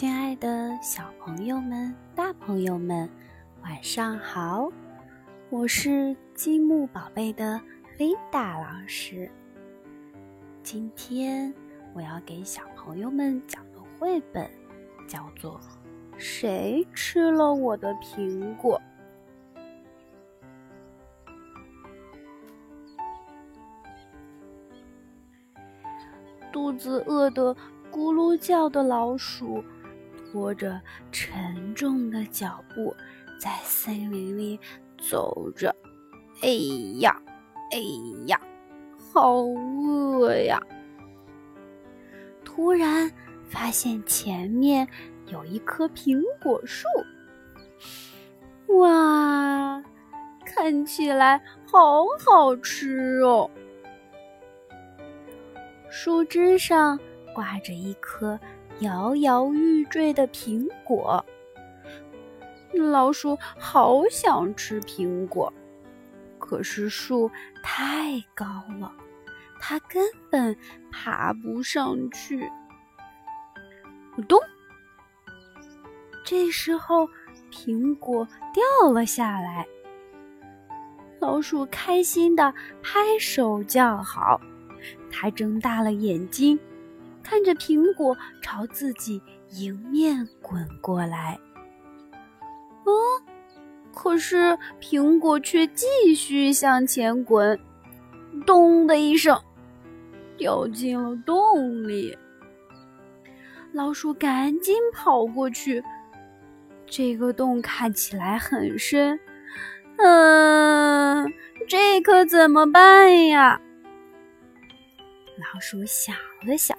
亲爱的小朋友们、大朋友们，晚上好！我是积木宝贝的琳达老师。今天我要给小朋友们讲的绘本叫做《谁吃了我的苹果》。肚子饿得。咕噜叫的老鼠，拖着沉重的脚步在森林里走着。哎呀，哎呀，好饿呀！突然发现前面有一棵苹果树，哇，看起来好好吃哦！树枝上。挂着一颗摇摇欲坠的苹果，老鼠好想吃苹果，可是树太高了，它根本爬不上去。咚！这时候，苹果掉了下来，老鼠开心的拍手叫好，它睁大了眼睛。看着苹果朝自己迎面滚过来，哦，可是苹果却继续向前滚，咚的一声，掉进了洞里。老鼠赶紧跑过去，这个洞看起来很深，嗯，这可怎么办呀？老鼠想了想。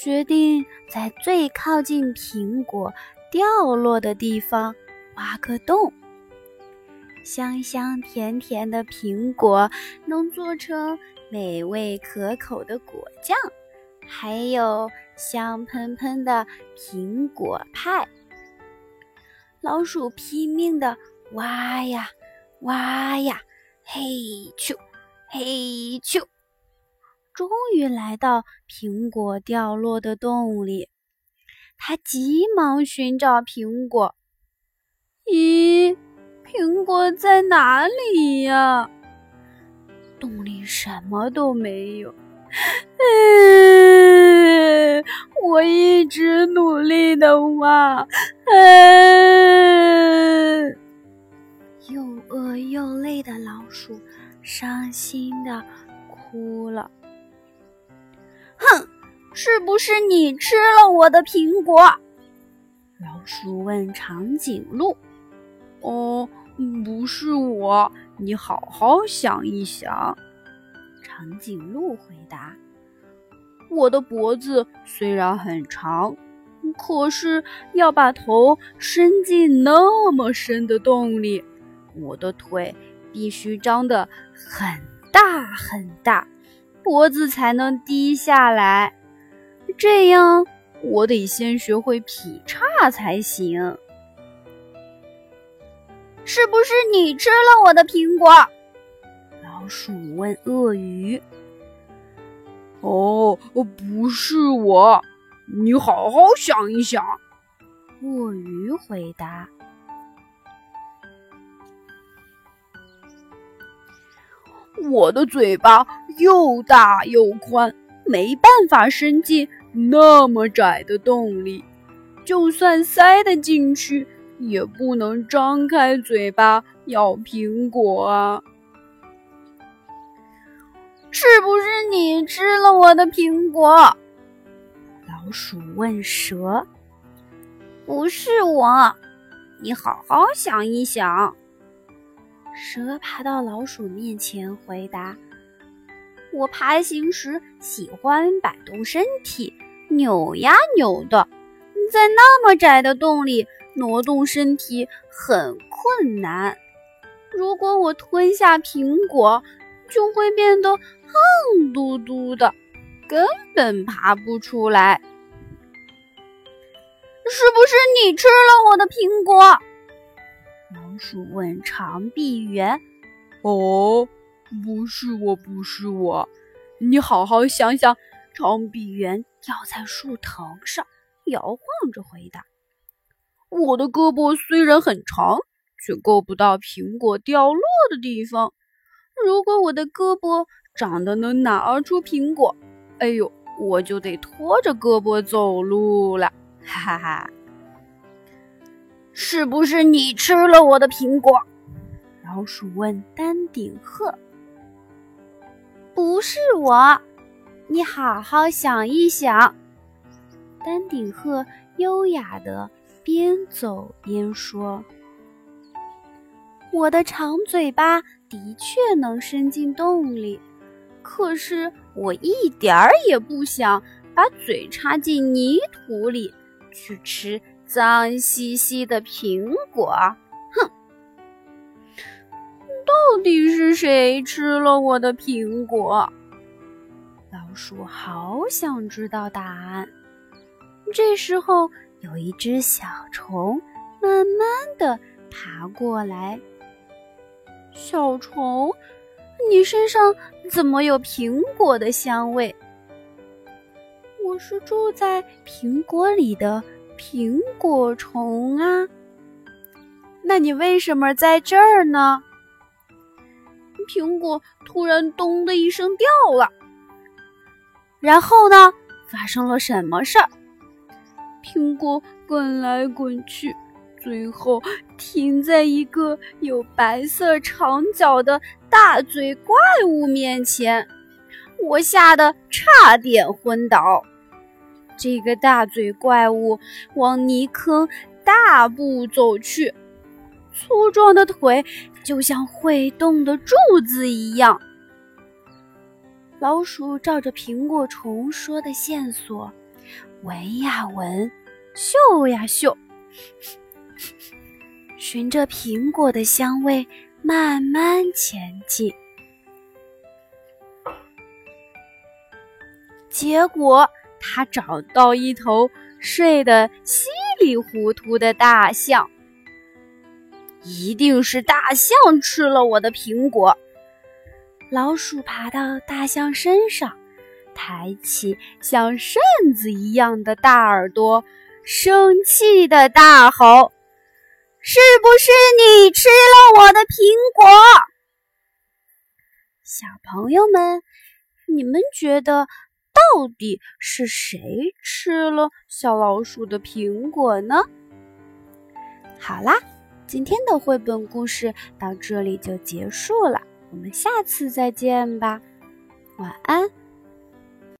决定在最靠近苹果掉落的地方挖个洞。香香甜甜的苹果能做成美味可口的果酱，还有香喷喷的苹果派。老鼠拼命地挖呀挖呀，嘿咻嘿咻。终于来到苹果掉落的洞里，他急忙寻找苹果。咦，苹果在哪里呀？洞里什么都没有。嗯，我一直努力的挖，是不是你吃了我的苹果？老鼠问长颈鹿。哦，不是我，你好好想一想。长颈鹿回答：“我的脖子虽然很长，可是要把头伸进那么深的洞里，我的腿必须张得很大很大。”脖子才能低下来，这样我得先学会劈叉才行。是不是你吃了我的苹果？老鼠问鳄鱼。哦，不是我，你好好想一想。鳄鱼回答。我的嘴巴又大又宽，没办法伸进那么窄的洞里。就算塞得进去，也不能张开嘴巴咬苹果啊！是不是你吃了我的苹果？老鼠问蛇。不是我，你好好想一想。蛇爬到老鼠面前，回答：“我爬行时喜欢摆动身体，扭呀扭的，在那么窄的洞里挪动身体很困难。如果我吞下苹果，就会变得胖嘟嘟的，根本爬不出来。是不是你吃了我的苹果？”老鼠问长臂猿：“哦，不是我，不是我，你好好想想。”长臂猿吊在树藤上，摇晃着回答：“我的胳膊虽然很长，却够不到苹果掉落的地方。如果我的胳膊长得能拿出苹果，哎呦，我就得拖着胳膊走路了。”哈哈，是不是你吃了我的苹果？老鼠问丹顶鹤。不是我，你好好想一想。丹顶鹤优雅的边走边说：“我的长嘴巴的确能伸进洞里，可是我一点儿也不想把嘴插进泥土里去吃脏兮兮的苹果。”到底是谁吃了我的苹果？老鼠好想知道答案。这时候，有一只小虫慢慢的爬过来。小虫，你身上怎么有苹果的香味？我是住在苹果里的苹果虫啊。那你为什么在这儿呢？苹果突然“咚”的一声掉了，然后呢？发生了什么事儿？苹果滚来滚去，最后停在一个有白色长角的大嘴怪物面前。我吓得差点昏倒。这个大嘴怪物往泥坑大步走去。粗壮的腿就像会动的柱子一样。老鼠照着苹果虫说的线索，闻呀闻，嗅呀嗅，循着苹果的香味慢慢前进。结果，它找到一头睡得稀里糊涂的大象。一定是大象吃了我的苹果。老鼠爬到大象身上，抬起像扇子一样的大耳朵，生气的大吼：“是不是你吃了我的苹果？”小朋友们，你们觉得到底是谁吃了小老鼠的苹果呢？好啦。今天的绘本故事到这里就结束了，我们下次再见吧，晚安。